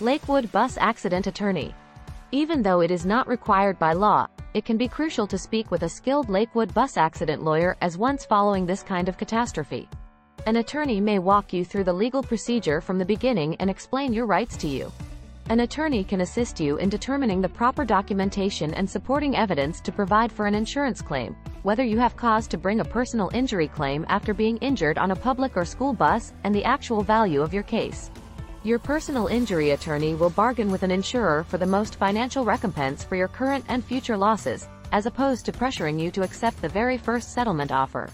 Lakewood Bus Accident Attorney. Even though it is not required by law, it can be crucial to speak with a skilled Lakewood bus accident lawyer as once following this kind of catastrophe. An attorney may walk you through the legal procedure from the beginning and explain your rights to you. An attorney can assist you in determining the proper documentation and supporting evidence to provide for an insurance claim, whether you have cause to bring a personal injury claim after being injured on a public or school bus, and the actual value of your case. Your personal injury attorney will bargain with an insurer for the most financial recompense for your current and future losses, as opposed to pressuring you to accept the very first settlement offer.